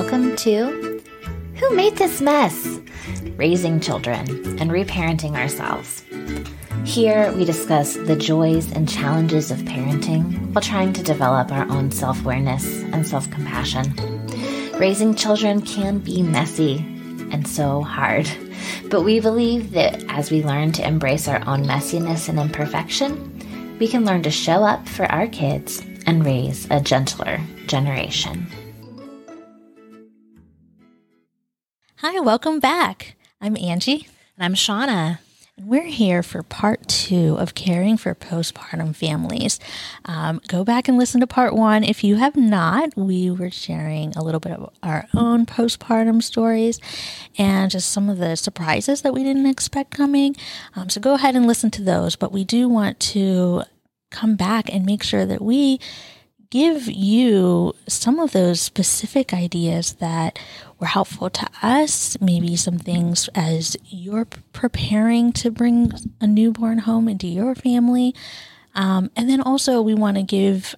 Welcome to Who Made This Mess? Raising Children and Reparenting Ourselves. Here we discuss the joys and challenges of parenting while trying to develop our own self awareness and self compassion. Raising children can be messy and so hard, but we believe that as we learn to embrace our own messiness and imperfection, we can learn to show up for our kids and raise a gentler generation. Hi, welcome back. I'm Angie. And I'm Shauna. And we're here for part two of caring for postpartum families. Um, go back and listen to part one. If you have not, we were sharing a little bit of our own postpartum stories and just some of the surprises that we didn't expect coming. Um, so go ahead and listen to those. But we do want to come back and make sure that we give you some of those specific ideas that were helpful to us, maybe some things as you're preparing to bring a newborn home into your family. Um, and then also, we want to give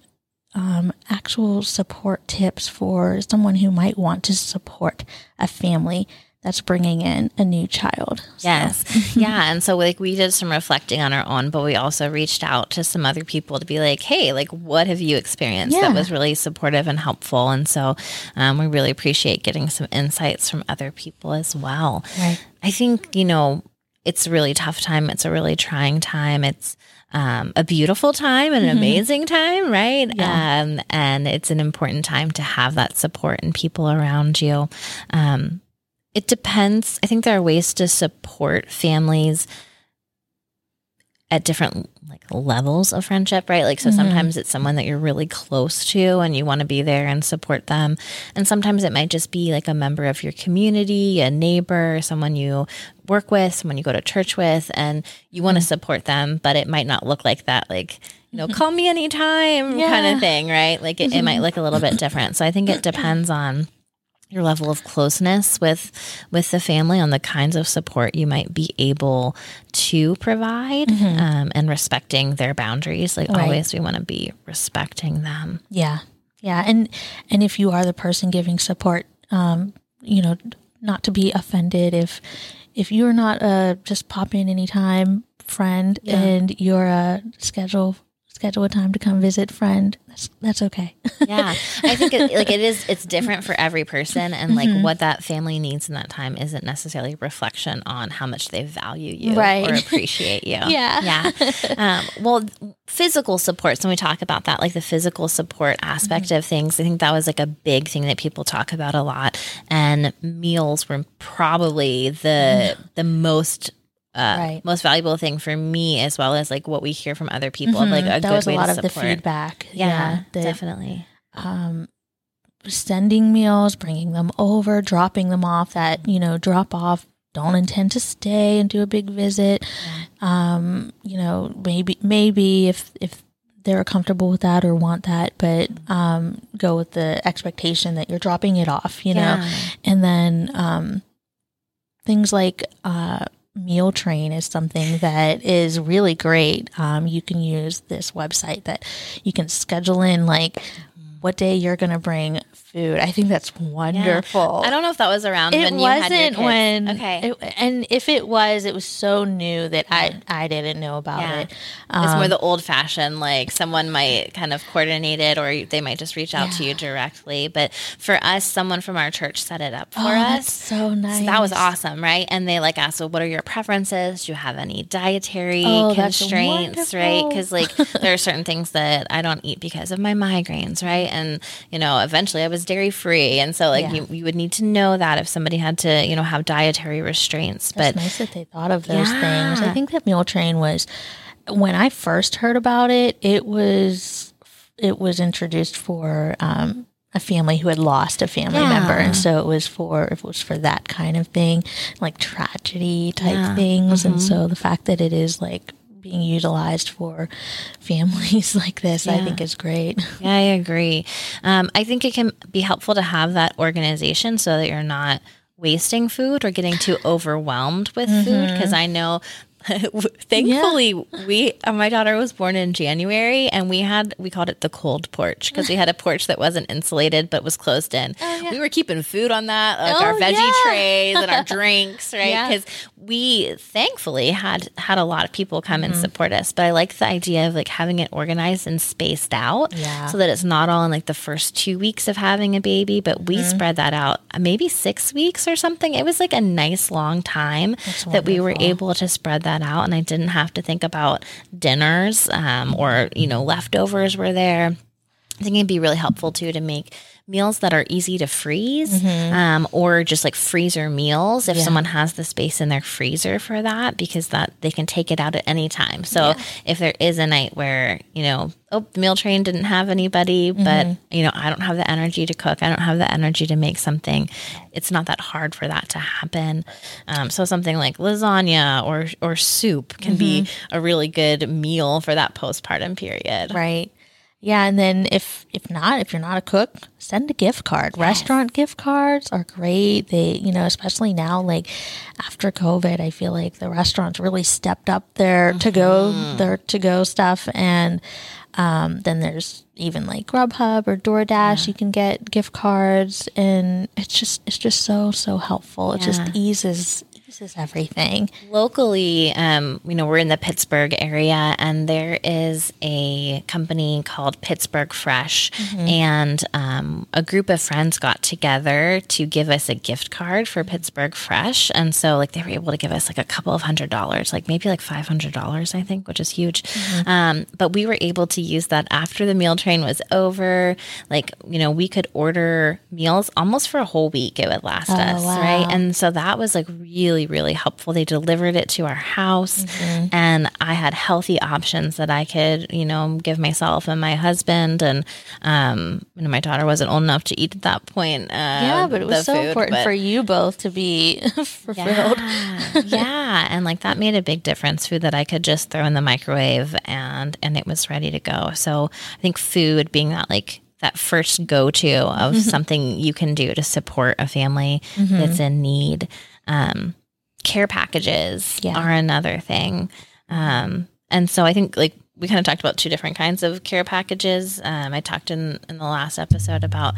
um, actual support tips for someone who might want to support a family that's bringing in a new child. So. Yes. yeah. And so like we did some reflecting on our own, but we also reached out to some other people to be like, hey, like what have you experienced yeah. that was really supportive and helpful? And so um, we really appreciate getting some insights from other people as well. Right. I think, you know, it's a really tough time. It's a really trying time. It's um, a beautiful time and an mm-hmm. amazing time, right? Yeah. Um, and it's an important time to have that support and people around you. Um, it depends. I think there are ways to support families at different like levels of friendship, right? Like so mm-hmm. sometimes it's someone that you're really close to and you want to be there and support them. And sometimes it might just be like a member of your community, a neighbor, someone you work with, someone you go to church with and you want to mm-hmm. support them, but it might not look like that like you know, call me anytime yeah. kind of thing, right? Like it, it might look a little bit different. So I think it depends on your level of closeness with with the family on the kinds of support you might be able to provide mm-hmm. um, and respecting their boundaries like right. always we want to be respecting them yeah yeah and and if you are the person giving support um you know not to be offended if if you're not a just pop in anytime friend yeah. and you're a schedule schedule a time to come visit friend that's that's okay yeah i think it, like it is it's different for every person and like mm-hmm. what that family needs in that time isn't necessarily a reflection on how much they value you right. or appreciate you yeah yeah um, well physical support so when we talk about that like the physical support aspect mm-hmm. of things i think that was like a big thing that people talk about a lot and meals were probably the mm. the most uh, right. most valuable thing for me as well as like what we hear from other people mm-hmm. like a that good was a lot of support. the feedback yeah, yeah that, definitely um sending meals bringing them over dropping them off that you know drop off don't intend to stay and do a big visit um you know maybe maybe if if they're comfortable with that or want that but um go with the expectation that you're dropping it off you yeah. know and then um things like uh meal train is something that is really great. Um, you can use this website that you can schedule in like what day you're going to bring food. I think that's wonderful. Yeah. I don't know if that was around it when you wasn't when okay, it, and if it was, it was so new that I I didn't know about yeah. it. Um, it's more um, the old fashioned, like someone might kind of coordinate it, or they might just reach out to you directly. But for us, someone from our church set it up for oh, us. so nice. So that was awesome, right? And they like asked, well, what are your preferences? Do you have any dietary oh, constraints, right? Because like there are certain things that I don't eat because of my migraines, right? And you know, eventually I was was dairy free, and so like yeah. you, you would need to know that if somebody had to you know have dietary restraints. That's but nice that they thought of those yeah. things. I think that meal train was when I first heard about it. It was it was introduced for um, a family who had lost a family yeah. member and so it was for it was for that kind of thing like tragedy type yeah. things mm-hmm. and so the fact that it is like being utilized for families like this, yeah. I think is great. Yeah, I agree. Um, I think it can be helpful to have that organization so that you're not wasting food or getting too overwhelmed with mm-hmm. food because I know thankfully we uh, my daughter was born in January and we had we called it the cold porch because we had a porch that wasn't insulated but was closed in. Oh, yeah. We were keeping food on that, like oh, our veggie yeah. trays and our drinks, right? Because yeah. we thankfully had had a lot of people come mm-hmm. and support us. But I like the idea of like having it organized and spaced out so that it's not all in like the first two weeks of having a baby, but we mm-hmm. spread that out uh, maybe six weeks or something. It was like a nice long time that we were able to spread that out and I didn't have to think about dinners um, or, you know, leftovers were there. I think it'd be really helpful too to make meals that are easy to freeze mm-hmm. um, or just like freezer meals if yeah. someone has the space in their freezer for that because that they can take it out at any time so yeah. if there is a night where you know oh the meal train didn't have anybody mm-hmm. but you know i don't have the energy to cook i don't have the energy to make something it's not that hard for that to happen um, so something like lasagna or or soup can mm-hmm. be a really good meal for that postpartum period right yeah, and then if if not, if you're not a cook, send a gift card. Yes. Restaurant gift cards are great. They, you know, especially now like after COVID, I feel like the restaurants really stepped up their mm-hmm. to go their to go stuff and um, then there's even like Grubhub or DoorDash. Yeah. You can get gift cards, and it's just it's just so so helpful. It just eases is everything. Locally, um, you know, we're in the Pittsburgh area, and there is a company called Pittsburgh Fresh, mm-hmm. and um, a group of friends got together to give us a gift card for Pittsburgh Fresh, and so like they were able to give us like a couple of hundred dollars, like maybe like five hundred dollars, I think, which is huge. Mm-hmm. Um, but we were able to use that after the meal train was over. Like you know, we could order meals almost for a whole week. It would last oh, us, wow. right? And so that was like really really helpful. They delivered it to our house, mm-hmm. and I had healthy options that I could, you know, give myself and my husband. And um, you know, my daughter wasn't old enough to eat at that point. Uh, yeah, but it was so food, important but, for you both to be fulfilled. Yeah, yeah, and like that made a big difference. Food that I could just throw in the microwave and and it was ready to go. So I think food being that like that first go to of mm-hmm. something you can do to support a family mm-hmm. that's in need. Um, care packages yeah. are another thing. Um, and so I think like we kind of talked about two different kinds of care packages. Um, I talked in, in the last episode about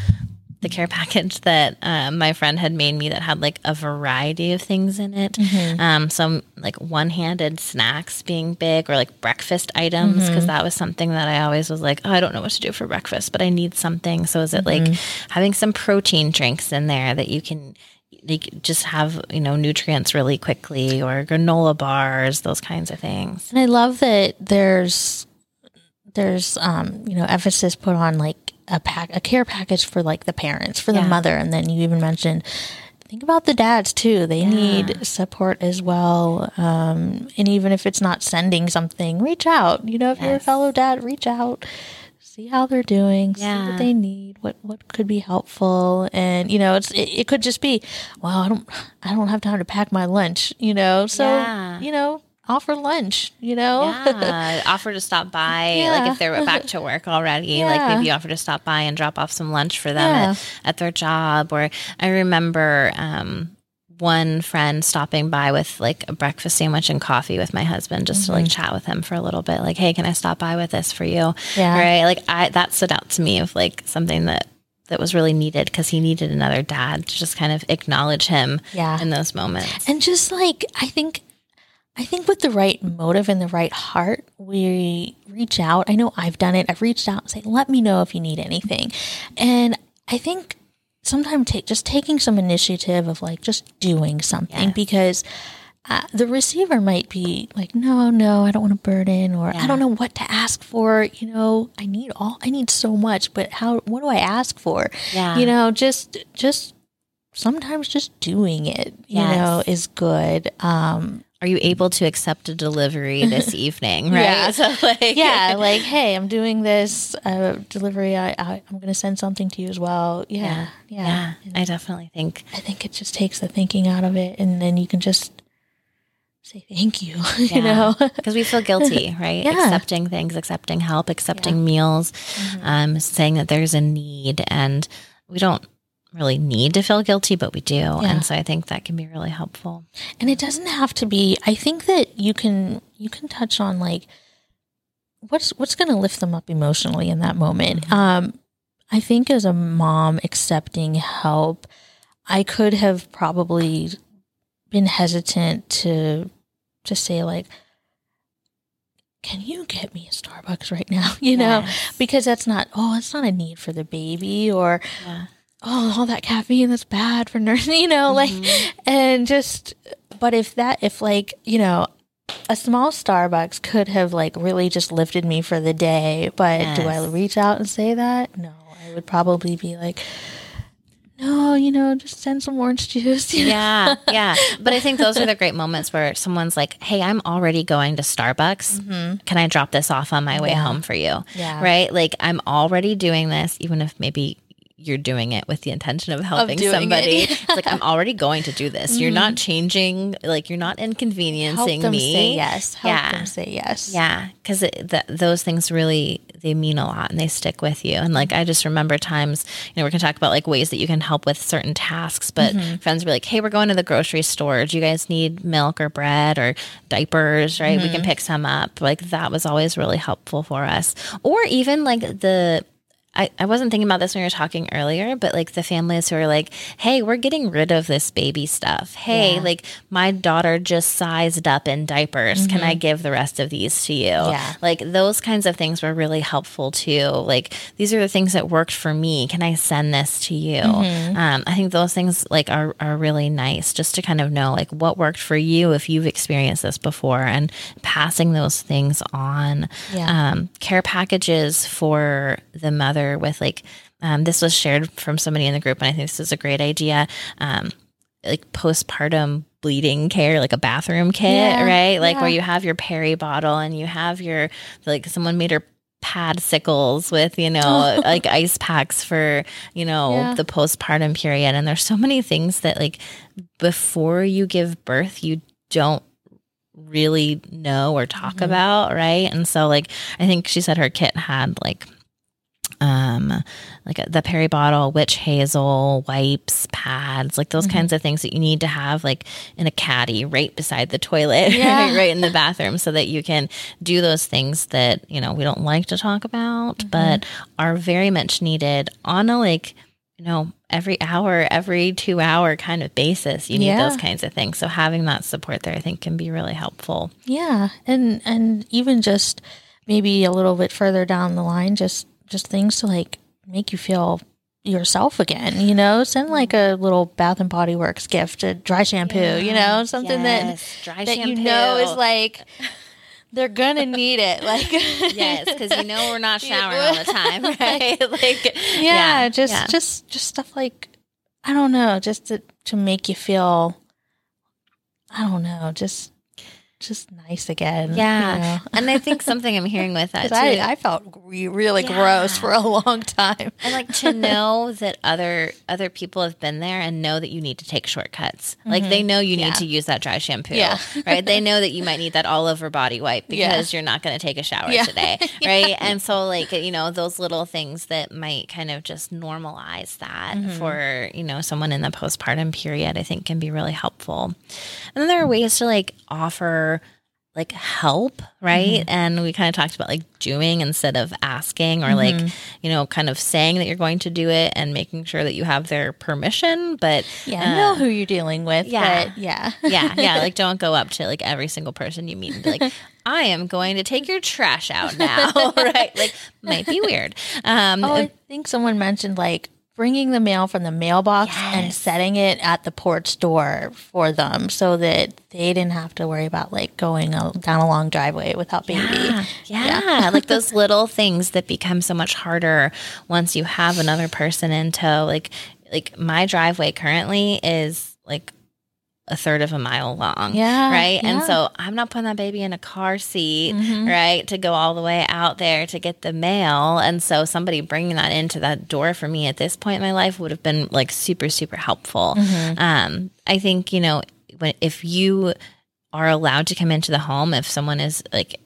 the care package that um, my friend had made me that had like a variety of things in it. Mm-hmm. Um, some like one handed snacks being big or like breakfast items, because mm-hmm. that was something that I always was like, oh, I don't know what to do for breakfast, but I need something. So is it mm-hmm. like having some protein drinks in there that you can they just have you know nutrients really quickly or granola bars those kinds of things and i love that there's there's um you know emphasis put on like a pack a care package for like the parents for the yeah. mother and then you even mentioned think about the dads too they yeah. need support as well um and even if it's not sending something reach out you know if yes. you're a fellow dad reach out see how they're doing, yeah. see what they need, what what could be helpful, and you know, it's it, it, could just be, well, I don't I don't have time to pack my lunch, you know, so yeah. you know. Offer lunch, you know. Yeah, offer to stop by, yeah. like if they're back to work already, yeah. like maybe offer to stop by and drop off some lunch for them at, at their job. Or I remember um, one friend stopping by with like a breakfast sandwich and coffee with my husband just mm-hmm. to like mm-hmm. chat with him for a little bit like hey can i stop by with this for you yeah right like i that stood out to me of like something that that was really needed because he needed another dad to just kind of acknowledge him yeah. in those moments and just like i think I think with the right motive and the right heart, we reach out. I know I've done it. I've reached out and say, let me know if you need anything. And I think sometimes take just taking some initiative of like just doing something yeah. because uh, the receiver might be like, no, no, I don't want to burden, or yeah. I don't know what to ask for. You know, I need all, I need so much, but how? What do I ask for? Yeah. You know, just, just sometimes just doing it, you yes. know, is good. Um, are you able to accept a delivery this evening right yeah. So like yeah like hey i'm doing this uh, delivery I, I am going to send something to you as well yeah yeah, yeah. yeah i definitely think i think it just takes the thinking out of it and then you can just say thank you you know because we feel guilty right yeah. accepting things accepting help accepting meals mm-hmm. um, saying that there's a need and we don't really need to feel guilty, but we do. And so I think that can be really helpful. And it doesn't have to be I think that you can you can touch on like what's what's going to lift them up emotionally in that moment. Um I think as a mom accepting help, I could have probably been hesitant to to say like can you get me a Starbucks right now? You know, because that's not oh, it's not a need for the baby or Yeah. Oh, all that caffeine that's bad for nursing, you know, like, mm-hmm. and just, but if that, if like, you know, a small Starbucks could have like really just lifted me for the day, but do I reach out and say that? No, I would probably be like, no, you know, just send some orange juice. Yeah, yeah. But I think those are the great moments where someone's like, "Hey, I'm already going to Starbucks. Mm-hmm. Can I drop this off on my way Yeah. home for you?" Yeah. Right? Like I'm already doing this, even if maybe you're doing it with the intention of helping doing somebody. it. it's like I'm already going to do this. You're not mm-hmm. changing, like you're not Help inconveniencing them me. say yes. Help Yeah. them say yes. Yeah, because th- those things really they mean a lot and they stick with you. And like I just remember times, you know, we're gonna talk about like ways that you can help with certain tasks, but mm-hmm. friends were like, "Hey, we're going to the grocery store. Do you guys need milk or bread or diapers? Right? We can mm-hmm. pick some up." Like that was always really helpful for us. Or even like the I, I wasn't thinking about this when we were talking earlier, but like the families who are like, hey, we're getting rid of this baby stuff. Hey, Yeah. like my daughter just sized up in diapers. Can I give the rest of these to you? Yeah. Like those kinds of things were really helpful too. Like these are the things that worked for me. Can I send this to you? Um, I think those things like are, are really nice just to kind of know like what worked for you if you've experienced this before and passing those things on Yeah. um, care packages for the mother with like um, this was shared from somebody in the group and i think this is a great idea. Um, like postpartum bleeding care like a bathroom kit Yeah, right? Like where you have your peri bottle and you have your like someone made her padsicles with you know like ice packs for you know Yeah. the postpartum period. And there's so many things that like before you give birth you don't really know or talk Mm-hmm. about right? And so like i think she said her kit had like um like the peri bottle witch hazel wipes pads like Mm-hmm. those kinds of things that you need to have like in a caddy right beside the toilet Yeah. right, right in the bathroom so that you can do those things that you know we don't like to talk about Mm-hmm. but are very much needed on a like you know every hour every two hour kind of basis you need Yeah. those kinds of things so having that support there i think can be really helpful Yeah, and and even just maybe a little bit further down the line, just just things to like make you feel yourself again. You know, send like a little Bath and Body Works gift, a dry shampoo. You know, something that dry that you know is like they're gonna need it. Like yes, because you know we're not showering all the time, right? like yeah, just yeah. just just stuff like I don't know, just to to make you feel I don't know, just just nice again. you yeah. know? And I think something I'm hearing with that too. I, I felt re- really gross for a long time. and like to know that other other people have been there and know that you need to take shortcuts. Like they know you need Yeah. to use that dry shampoo, Yeah. right? They know that you might need that all over body wipe Yeah. because you're not going to take a shower Yeah. today, right? And so like you know those little things that might kind of just normalize that Mm-hmm. for you know someone in the postpartum period, I think can be really helpful. And then there are ways to like offer like help, right? Mm-hmm. And we kind of talked about like doing instead of asking or like, Mm-hmm. you know, kind of saying that you're going to do it and making sure that you have their permission. But Yeah, uh, know who you're dealing with. yeah. but yeah, yeah, yeah, like don't go up to like every single person you meet and be like, I am going to take your trash out now, right? Like might be weird. Um, Oh, I think someone mentioned like bringing the mail from the mailbox and setting it at the porch door for them, so that they didn't have to worry about like going a, down a long driveway without baby. Yeah, yeah. like those little things that become so much harder once you have another person in tow. Like, like my driveway currently is like a third of a mile long. Yeah, Right. And yeah. Mm-hmm. so I'm not putting that baby in a car seat, right, to go all the way out there to get the mail. And so somebody bringing that into that door for me at this point in my life would have been like super, super helpful. Mm-hmm. Um, I think, you know, when, if you are allowed to come into the home, if someone is like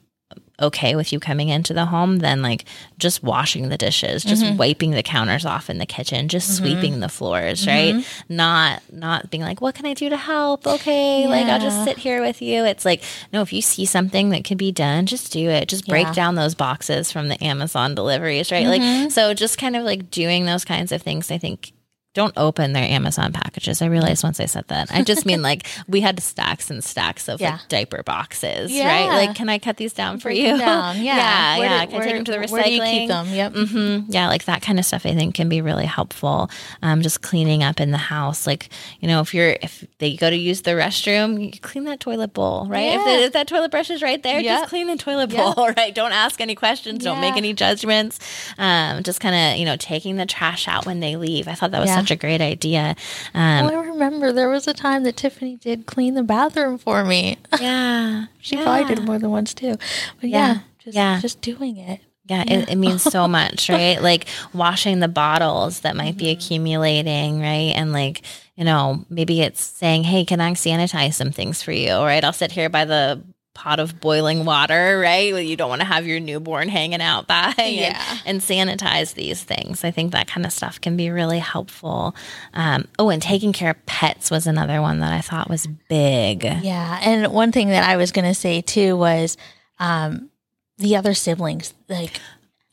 okay with you coming into the home, then like just washing the dishes, just Mm-hmm. wiping the counters off in the kitchen, just sweeping the floors, right? Mm-hmm. Not not being like, what can I do to help? Okay, like I'll just sit here with you. It's like, no, if you see something that can be done, just do it. Just break Yeah. down those boxes from the Amazon deliveries, right? Like so just kind of like doing those kinds of things, I think don't open their Amazon packages. I realized once I said that. I just mean like we had stacks and stacks of Yeah. like diaper boxes, Yeah. right? Like, can I cut these down for Break you? down. Yeah. yeah, Where yeah. do- can I take them to the recycling? Where do you keep them? Yep. hmm Yeah, like that kind of stuff I think can be really helpful. Um, just cleaning up in the house. Like, you know, if you're, if they go to use the restroom, you clean that toilet bowl, right? If, the, if that toilet brush is right there, Yep. just clean the toilet Yep. bowl, right? Don't ask any questions. Don't make any judgments. Um, just kind of, you know, taking the trash out when they leave. I thought that was Yeah. Such a great idea. Um, Well, I remember there was a time that Tiffany did clean the bathroom for me. yeah. She yeah. probably did more than once too. But Yeah. yeah, just, Yeah. just doing it. Yeah, It, it means so much, right? Like washing the bottles that might Mm-hmm. be accumulating, right? And like, you know, maybe it's saying, hey, can I sanitize some things for you? All right, I'll sit here by the pot of boiling water, right? You don't want to have your newborn hanging out by and, Yeah. and sanitize these things. I think that kind of stuff can be really helpful. Um, oh, and taking care of pets was another one that I thought was big. Yeah, and one thing that I was going to say too was um, the other siblings. Like,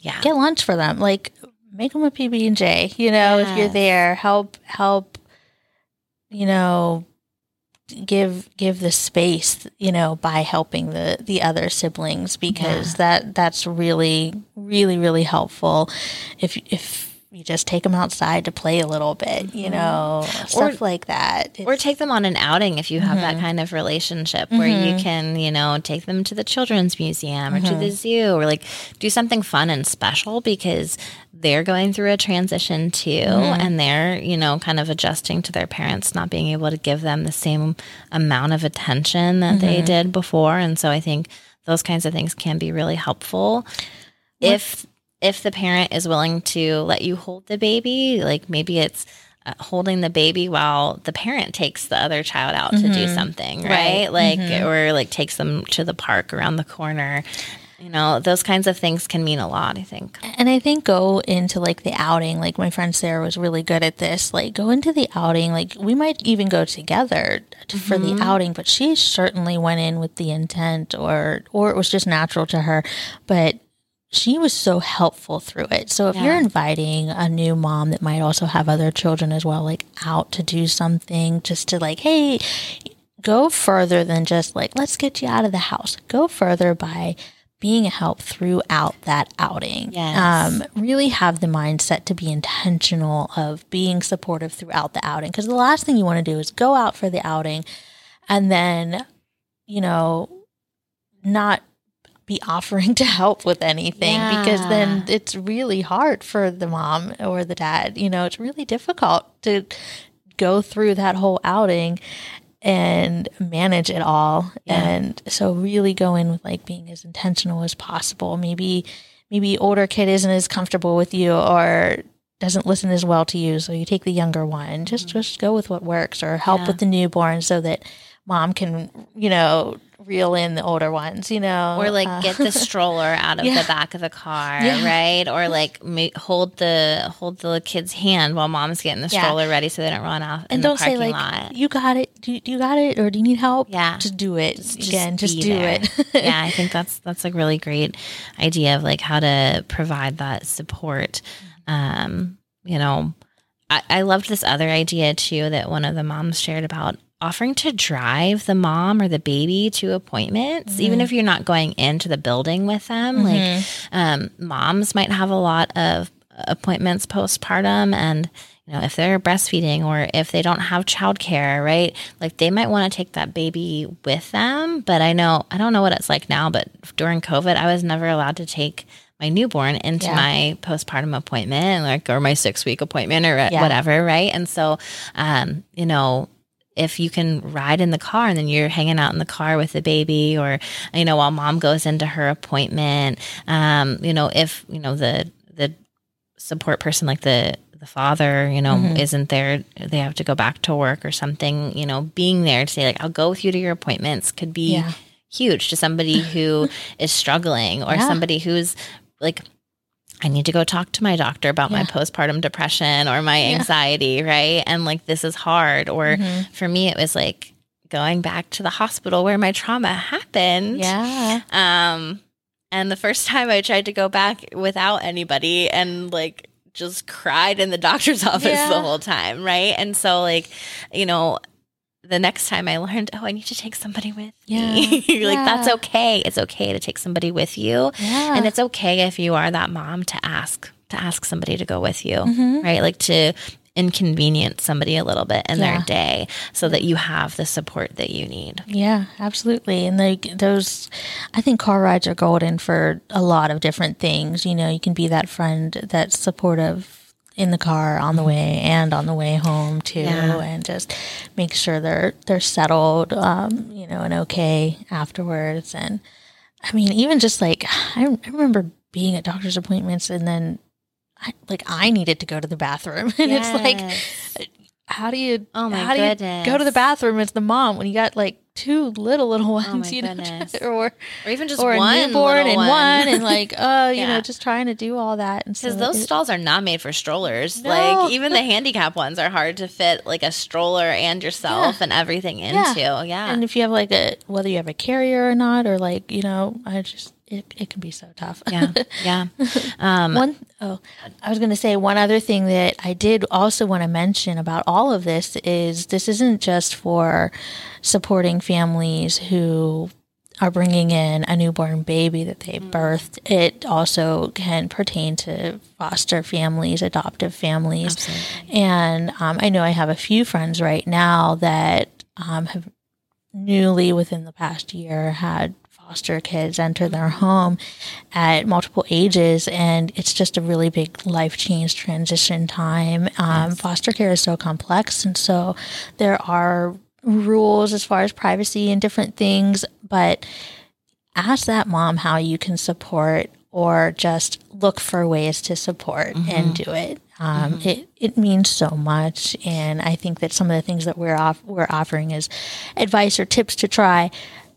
Yeah. get lunch for them. Like, make them a PB and J. You know, if you're there, help help. You know, give give the space. You know, by helping the the other siblings because that that's really really really helpful. If if you just take them outside to play a little bit, you know, stuff like that. or take them on an outing if you have Mm-hmm. that kind of relationship where you can you know take them to the children's museum or Mm-hmm. to the zoo or like do something fun and special because they're going through a transition too Mm-hmm. and they're you know kind of adjusting to their parents not being able to give them the same amount of attention that they Mm-hmm. did before and so i think those kinds of things can be really helpful if if the parent is willing to let you hold the baby like maybe it's uh, holding the baby while the parent takes the other child out to do something right, Mm-hmm. Right. Mm-hmm. like or like takes them to the park around the corner you know those kinds of things can mean a lot i think And I think go into like the outing. Like my friend Sarah was really good at this. Like go into the outing. Like we might even go together t- for the mm-hmm. outing, but she certainly went in with the intent, or or it was just natural to her. But she was so helpful through it. So if you're inviting a new mom that might also have other children as well, like out to do something, just to like, hey, go further than just like, let's get you out of the house. Go further by being a help throughout that outing. Yes. Um, really have the mindset to be intentional of being supportive throughout the outing. Because the last thing you want to do is go out for the outing and then, you know, not be offering to help with anything because then it's really hard for the mom or the dad. You know, it's really difficult to go through that whole outing and manage it all. Yeah. And so really go in with like being as intentional as possible. Maybe maybe older kid isn't as comfortable with you or doesn't listen as well to you, so you take the younger one. Just just go with what works or help Mm-hmm. Yeah. with the newborn so that mom can, you know, reel in the older ones, you know. or like Uh, get the stroller out of Yeah. the back of the car Yeah. right or like ma- hold the hold the kid's hand while mom's getting the Yeah. stroller ready so they don't run off in and the don't say like lot you got it. Do you, do you got it or do you need help? Yeah. Just do it. Again, just be do there. it. yeah, I think that's that's a really great idea of like how to provide that support. Um, you know, I, I loved this other idea too that one of the moms shared about offering to drive the mom or the baby to appointments, even if you're not going into the building with them. Like um, moms might have a lot of appointments postpartum and you know if they're breastfeeding or if they don't have childcare right like they might want to take that baby with them but i know i don't know what it's like now but during covid i was never allowed to take my newborn into Yeah. my postpartum appointment like or my six week appointment or Yeah. whatever right and so um you know if you can ride in the car and then you're hanging out in the car with the baby or you know while mom goes into her appointment um you know if you know the the support person like the the father you know Mm-hmm. isn't there they have to go back to work or something you know being there to say like i'll go with you to your appointments could be Yeah. huge to somebody who is struggling or Yeah. somebody who's like I need to go talk to my doctor about my postpartum depression or my Yeah. anxiety, right? And like this is hard. Or Mhm. for me, it was like going back to the hospital where my trauma happened. Yeah. Um, and the first time I tried to go back without anybody and like just cried in the doctor's office Yeah. the whole time, right? And so, like, you know, the next time I learned, oh, I need to take somebody with me. Yeah. like, that's okay. It's okay to take somebody with you. Yeah. And it's okay if you are that mom to ask, to ask somebody to go with you, Mhm. right? Like to inconvenience somebody a little bit in Yeah. their day so that you have the support that you need. Yeah, absolutely. And they, those, I think car rides are golden for a lot of different things. You know, you can be that friend that's supportive in the car on the way and on the way home too, Yeah. and just make sure they're they're settled, um, you know, and okay afterwards. And I mean, even just like I, I remember being at doctor's appointments and then. I, like I needed to go to the bathroom, and it's like, how do you? Oh my how do you goodness. go to the bathroom as the mom when you got like two little little ones? Oh you know, or or even just or one a newborn and one, and like uh, you Yeah. know, just trying to do all that and so Because those it- stalls are not made for strollers. No. Like even the handicap ones are hard to fit like a stroller and yourself and everything into. Yeah. And if you have like a whether you have a carrier or not, or like you know, I just it, it can be so tough. yeah. Yeah. Um, one oh, I was going to say one other thing that I did also want to mention about all of this is this isn't just for supporting families who are bringing in a newborn baby that they birthed. It also can pertain to foster families, adoptive families. Absolutely. And um, I know I have a few friends right now that um, have newly within the past year had foster kids enter their home at multiple ages and it's just a really big life change transition time. Um, foster care is so complex and so there are rules as far as privacy and different things but ask that mom how you can support or just look for ways to support and do it. Um, It it means so much, and I think that some of the things that we're off we're offering is advice or tips to try,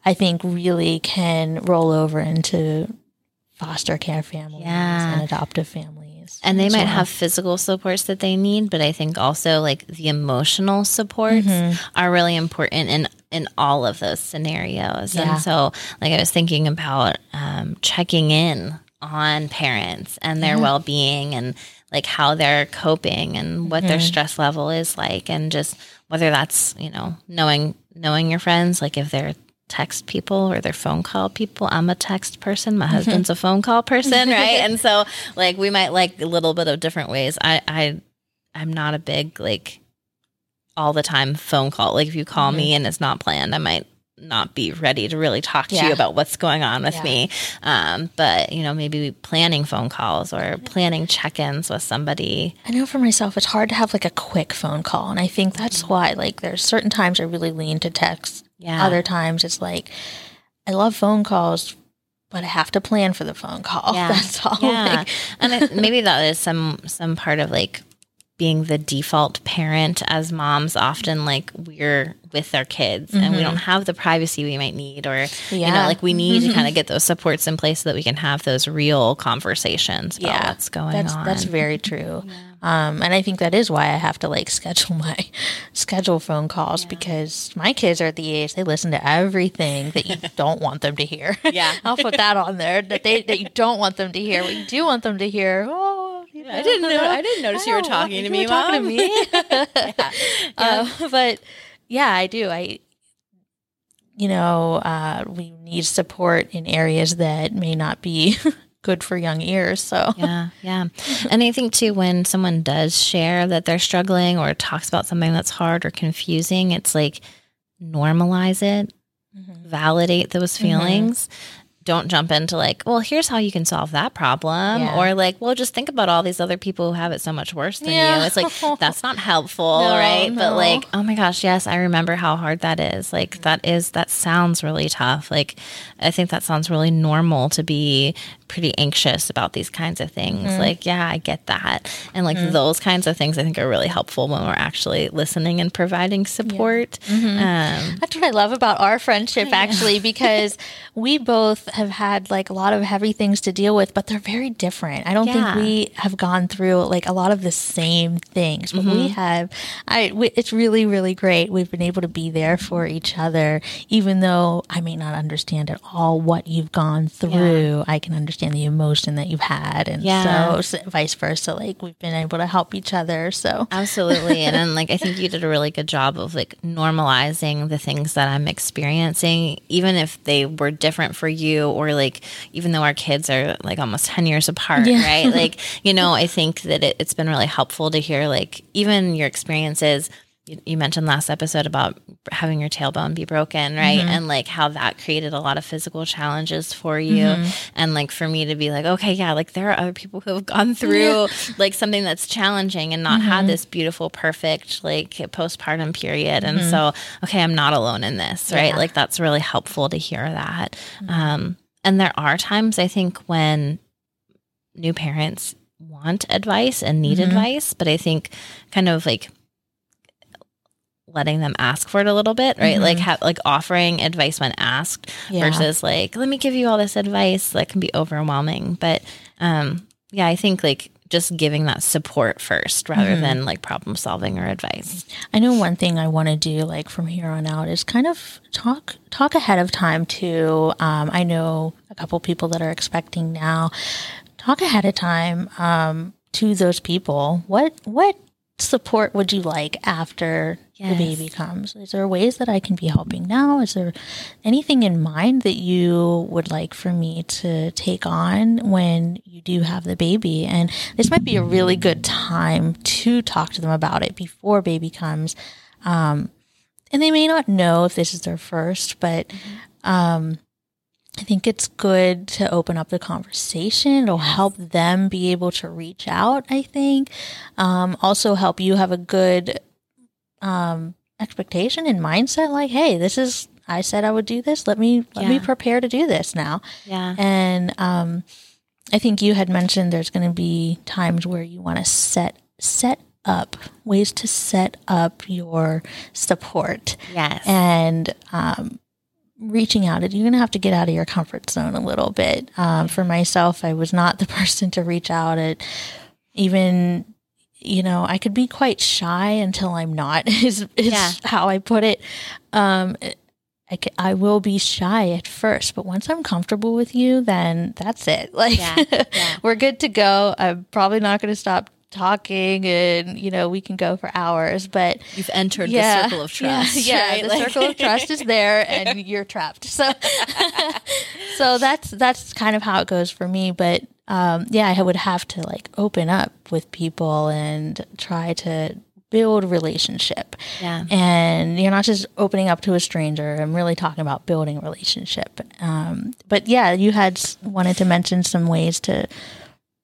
I think really can roll over into foster care families Yeah. and adoptive families, and they might well. have physical supports that they need, but I think also like the emotional supports Mm-hmm. are really important in in all of those scenarios. Yeah. And so, like I was thinking about um, checking in on parents and their well being and like how they're coping and what Mm-hmm. their stress level is like, and just whether that's you know knowing knowing your friends, like if they're text people or they're phone call people. I'm a text person. My husband's a phone call person, right? and so like we might like a little bit of different ways. I I I'm not a big like all the time phone call. Like if you call me and it's not planned, I might not be ready to really talk to Yeah. you about what's going on with Yeah. me. Um, but you know, maybe planning phone calls or planning check-ins with somebody. I know for myself, it's hard to have like a quick phone call. And I think that's why, like, there's certain times I really lean to text. Yeah. Other times it's like, I love phone calls, but I have to plan for the phone call. Yeah. That's all. Yeah. Like, and it, maybe that is some some part of like being the default parent as moms often like we're with our kids and we don't have the privacy we might need or you know like we need to kind of get those supports in place so that we can have those real conversations about yeah. what's going that's, on That's very true. Um, and I think that is why I have to like schedule my schedule phone calls because my kids are at the age they listen to everything that you don't want them to hear. Yeah. I'll put that on there that they that you don't want them to hear. What you do want them to hear. Oh, you I didn't know I didn't notice you were talking to me talking to me. Um, but yeah, I do. I, you know, uh, we need support in areas that may not be good for young ears. So yeah, yeah. And I think too, when someone does share that they're struggling or talks about something that's hard or confusing, it's like normalize it, validate those feelings. Don't jump into like, well, here's how you can solve that problem. Yeah. Or like, well, just think about all these other people who have it so much worse than Yeah. you. It's like, that's not helpful, No, right? But like, oh my gosh, yes, I remember how hard that is. Like, that is, that sounds really tough. Like, I think that sounds really normal to be pretty anxious about these kinds of things. Mm-hmm. Like, yeah, I get that. And like, those kinds of things I think are really helpful when we're actually listening and providing support. Mm-hmm. Um, That's what I love about our friendship, actually, because we both have had like a lot of heavy things to deal with, but they're very different. I don't Yeah. think we have gone through like a lot of the same things, but we mm-hmm. have. I. We, it's really, really great. We've been able to be there for each other, even though I may not understand at all what you've gone through. I can understand the emotion that you've had, and Yeah. so, so vice versa. Like we've been able to help each other. So Absolutely. and then like I think you did a really good job of like normalizing the things that I'm experiencing, even if they were different for you or like even though our kids are like almost 10 years apart, Yeah. right? Like, you know, I think that it, it's been really helpful to hear like even your experiences. You, mentioned last episode about having your tailbone be broken, right? Mm-hmm. And like how that created a lot of physical challenges for you. Mm-hmm. And like for me to be like, okay, yeah, like there are other people who have gone through like something that's challenging and not had mm-hmm. this beautiful, perfect like postpartum period. And so, okay, I'm not alone in this, right? Yeah. Like that's really helpful to hear that. Um, and there are times I think when new parents want advice and need Mhm. advice, but I think kind of like letting them ask for it a little bit, right? Mhm. Like ha- like offering advice when asked yeah. versus like let me give you all this advice that can be overwhelming. But um yeah, I think like just giving that support first rather Mhm. than like problem solving or advice. I know one thing I want to do, like from here on out, is kind of talk talk ahead of time to. Um, I know a couple people that are expecting now. Talk ahead of time um, to those people. What what support would you like after the baby comes? Is there ways that I can be helping now? Is there anything in mind that you would like for me to take on when you do have the baby? And this might be a really good time to talk to them about it before baby comes. Um, and they may not know if this is their first, but um, I think it's good to open up the conversation. It'll help them be able to reach out, I think. Um, also help you have a good um, expectation and mindset like, hey, this is I said I would do this. Let me let me prepare to do this now. Yeah. And um, I think you had mentioned there's going to be times where you want to set set up ways to set up your support Yes. and um, reaching out. You're going to have to get out of your comfort zone a little bit. Um, for myself, I was not the person to reach out at even. You know, I could be quite shy until I'm not. Is is Yeah. how I put it. Um, I, ca- I will be shy at first, but once I'm comfortable with you, then that's it. Like Yeah, yeah. we're good to go. I'm probably not going to stop talking, and you know we can go for hours. But You've entered yeah, the circle of trust. Yeah, yeah, right? the Like- circle of trust is there, and you're trapped. So, so that's that's kind of how it goes for me. But um, yeah, I would have to like open up with people and try to build relationship. Yeah. And you're not just opening up to a stranger. I'm really talking about building relationship. Um, but yeah, you had wanted to mention some ways to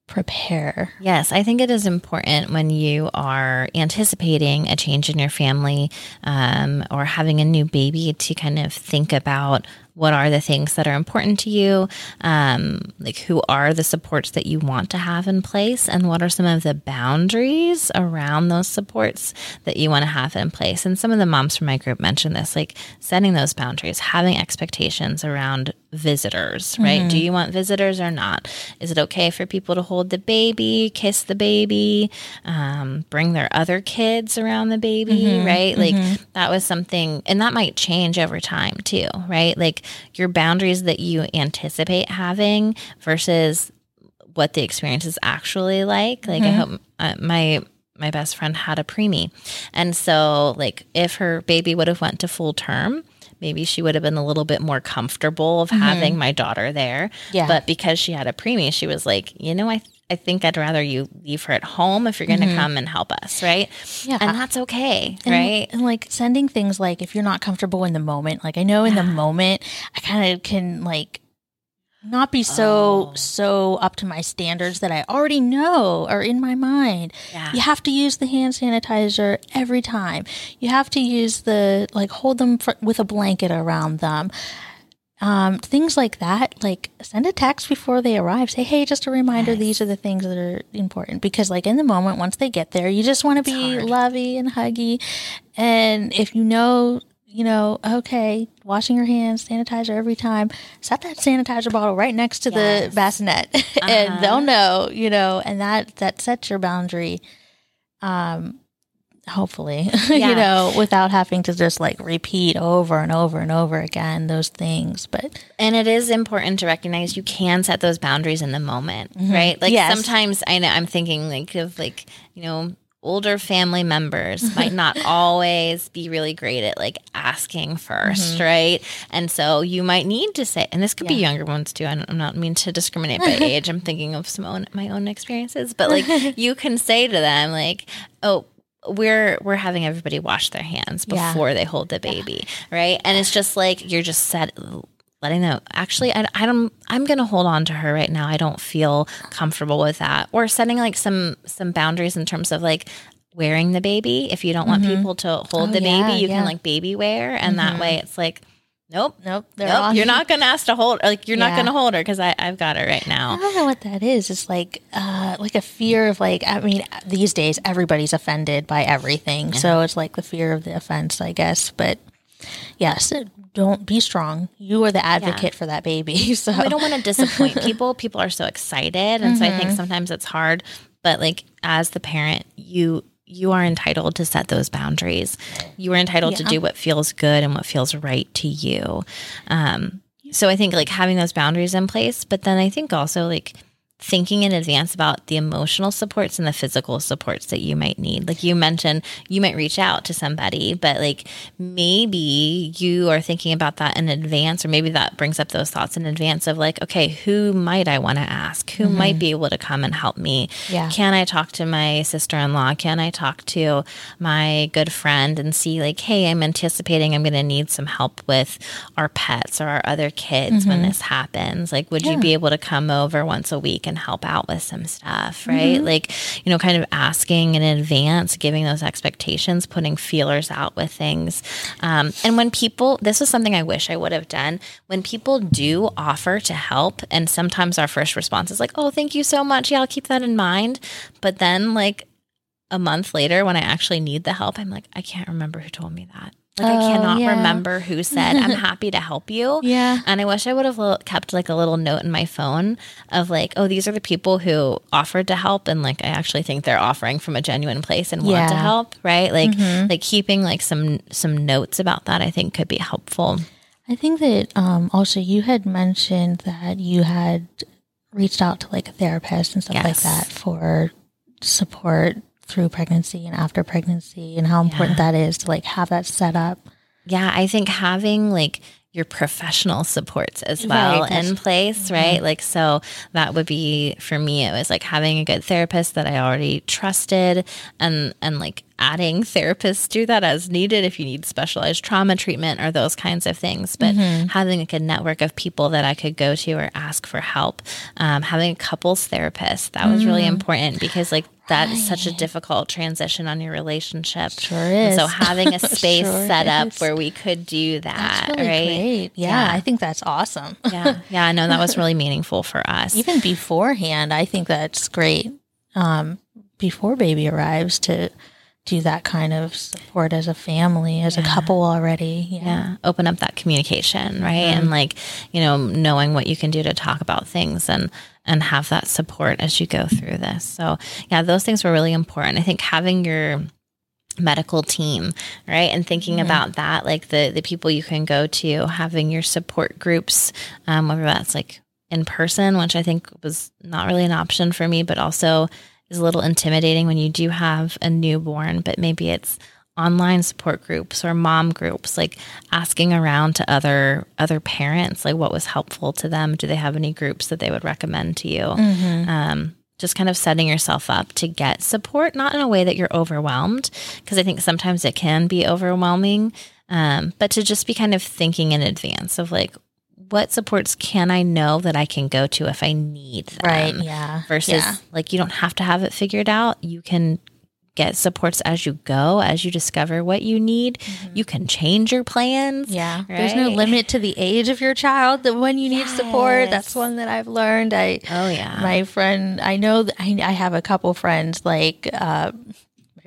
prepare. Yes, I think it is important when you are anticipating a change in your family um, or having a new baby to kind of think about what are the things that are important to you, um, like who are the supports that you want to have in place, and what are some of the boundaries around those supports that you want to have in place. And some of the moms from my group mentioned this, like setting those boundaries, having expectations around visitors, right? Do you want visitors or not? Is it okay for people to hold the baby, kiss the baby, um, bring their other kids around the baby, right? Like that was something, and that might change over time too, right? Like your boundaries that you anticipate having versus what the experience is actually like. Like I hope uh, my my best friend had a preemie, and so like if her baby would have went to full term. Maybe she would have been a little bit more comfortable of mm-hmm. having my daughter there. Yeah. But because she had a preemie, she was like, you know, I I think I'd rather you leave her at home if you're going to mm-hmm. come and help us, right? Yeah. And that's okay, And- right? And like sending things like if you're not comfortable in the moment, like I know in the moment I kind of can like not be so oh. so up to my standards that I already know are in my mind. Yeah. You have to use the hand sanitizer every time. You have to use the like hold them for, with a blanket around them. Um, things like that, like send a text before they arrive. Say, hey, just a reminder, yes. these are the things that are important. Because, like, in the moment, once they get there, you just want to be hard. lovey and huggy. And if you know you know, okay, washing your hands, sanitizer every time. Set that sanitizer bottle right next to yes. the bassinet, uh-huh. and they'll know, you know, and that that sets your boundary. Um, hopefully, yeah. you know, without having to just like repeat over and over and over again those things. But and it is important to recognize you can set those boundaries in the moment, mm-hmm. right? Like yes. sometimes I know I'm thinking like of like you know older family members might not always be really great at like asking 1st mm-hmm. right? And so you might need to say, and this could yeah. be younger ones too. I am not mean to discriminate by age. I'm thinking of some own my own experiences, but like you can say to them like, "Oh, we're we're having everybody wash their hands before yeah. they hold the baby, yeah. right?" And it's just like you're just set letting them actually I, I don't i'm gonna hold on to her right now. I don't feel comfortable with that. Or setting like some some boundaries in terms of like wearing the baby. If you don't want mm-hmm. people to hold oh, the baby yeah, you yeah. can like baby wear. And mm-hmm. that way it's like nope nope nope you're not gonna ask to hold like you're yeah. not gonna hold her because i've got her right now. I don't know what that is. It's like uh like a fear of like i mean these days everybody's offended by everything. So it's like the fear of the offense i guess. But yes don't be strong. You are the advocate yeah. for that baby. So we don't want to disappoint people. People are so excited, and mm-hmm. so I think mm-hmm. sometimes it's hard. But like as the parent, you you are entitled to set those boundaries. You are entitled yeah. to do what feels good and what feels right to you. Um, so I think like having those boundaries in place, but then I think also like thinking in advance about the emotional supports and the physical supports that you might need. Like you mentioned, you might reach out to somebody, but like maybe you are thinking about that in advance, or maybe that brings up those thoughts in advance of like, okay, who might I want to ask? Who mm-hmm. might be able to come and help me? Yeah. Can I talk to my sister in law? Can I talk to my good friend and see, like, hey, I'm anticipating I'm going to need some help with our pets or our other kids mm-hmm. when this happens? Like, would yeah. you be able to come over once a week can help out with some stuff, right? Mm-hmm. Like, you know, kind of asking in advance, giving those expectations, putting feelers out with things. Um, and when people, this is something I wish I would have done, when people do offer to help, and sometimes our first response is like, oh, thank you so much. Yeah, I'll keep that in mind. But then, like, a month later, when I actually need the help, I'm like, I can't remember who told me that. Like oh, I cannot yeah. remember who said I'm happy to help you. Yeah. And I wish I would have kept like a little note in my phone of like, oh, these are the people who offered to help and like I actually think they're offering from a genuine place and yeah. want to help, right? Like mm-hmm. like keeping like some some notes about that I think could be helpful. I think that um also you had mentioned that you had reached out to like a therapist and stuff yes. like that for support through pregnancy and after pregnancy and how important yeah. that is to like have that set up. Yeah, I think having like your professional supports as well right, in place, mm-hmm. right? Like, so that would be for me, it was like having a good therapist that I already trusted and, and like adding therapists to that as needed if you need specialized trauma treatment or those kinds of things. But mm-hmm. having like a network of people that I could go to or ask for help, um, having a couples therapist, that was mm. really important because like that right. is such a difficult transition on your relationship. Sure is. And so having a space sure set up is. where we could do that, really right? Great. Yeah, yeah, I think that's awesome. yeah, yeah, no, that was really meaningful for us. Even beforehand, I think that's great. Um, before baby arrives to do that kind of support as a family, as yeah. a couple already. Yeah. yeah. Open up that communication, right? Mm-hmm. And like, you know, knowing what you can do to talk about things and and have that support as you go through this. So, yeah, those things were really important. I think having your medical team right and thinking mm-hmm. about that like the the people you can go to having your support groups um, whether that's like in person which i think was not really an option for me but also is a little intimidating when you do have a newborn, but maybe it's online support groups or mom groups like asking around to other other parents like what was helpful to them do they have any groups that they would recommend to you mm-hmm. um, just kind of setting yourself up to get support not in a way that you're overwhelmed because i think sometimes it can be overwhelming um, but to just be kind of thinking in advance of like what supports can I know that I can go to if I need them? Right. Yeah. Versus Yeah. like you don't have to have it figured out. You can get supports as you go, as you discover what you need. You can change your plans. Mm-hmm. Yeah. There's no limit to the age of your child that when you need support. That's one that I've learned. I Oh yeah. my friend i know that I, I have a couple friends like uh,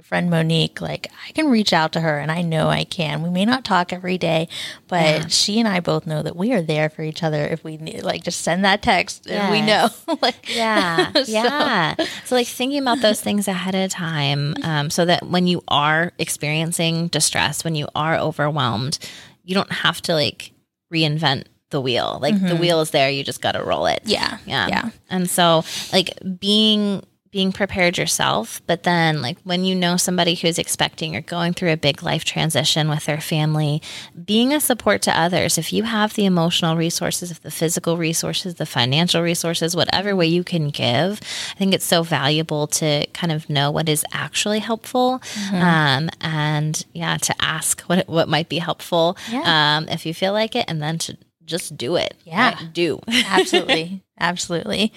friend monique like i can reach out to her and i know i can we may not talk every day but she and i both know that we are there for each other if we need like just send that text and we know like Yeah. So- Yeah. So, like, thinking about those things ahead of time um, so that when you are experiencing distress, when you are overwhelmed, you don't have to like reinvent the wheel. Like, the wheel is there, you just got to roll it. Mm-hmm. yeah Yeah. yeah And so, like, being being prepared yourself, but then like when you know somebody who's expecting or going through a big life transition with their family, being a support to others, if you have the emotional resources, if the physical resources, the financial resources, whatever way you can give, I think it's so valuable to kind of know what is actually helpful. Um, and yeah, to ask what what might be helpful Yeah. um, if you feel like it, and then to just do it. Yeah. right? Do. absolutely absolutely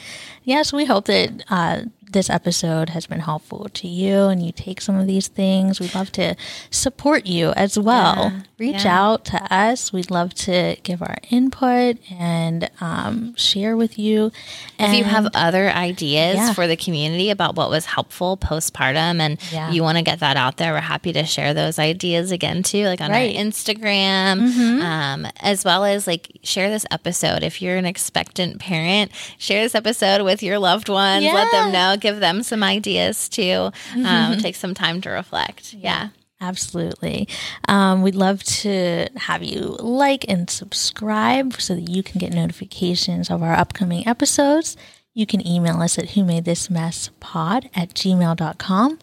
yes we hope that uh, this episode has been helpful to you and you take some of these things we'd love to support you as well Yeah, reach yeah. out to us we'd love to give our input and um, share with you if you have other ideas Yeah. for the community about what was helpful postpartum and you want to get that out there, we're happy to share those ideas again too, like on Right. Mm-hmm. our Instagram, um, as well as like share this episode. If you're an expectant parent, share this episode with your loved ones. Let. Mm-hmm. them know, give them some ideas too. Um, take some time to reflect. Yeah. Absolutely. Um, we'd love to have you like and subscribe so that you can get notifications of our upcoming episodes. You can email us at who made this mess pod at gmail.com.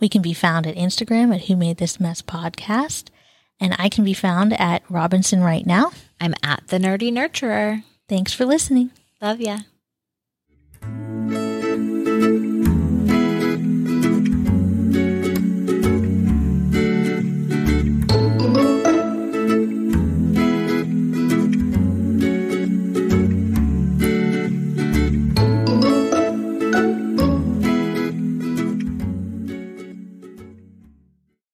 We can be found at Instagram at who made this mess podcast. And I can be found at Robinson right now. I'm at the nerdy nurturer. Thanks for listening. Love ya.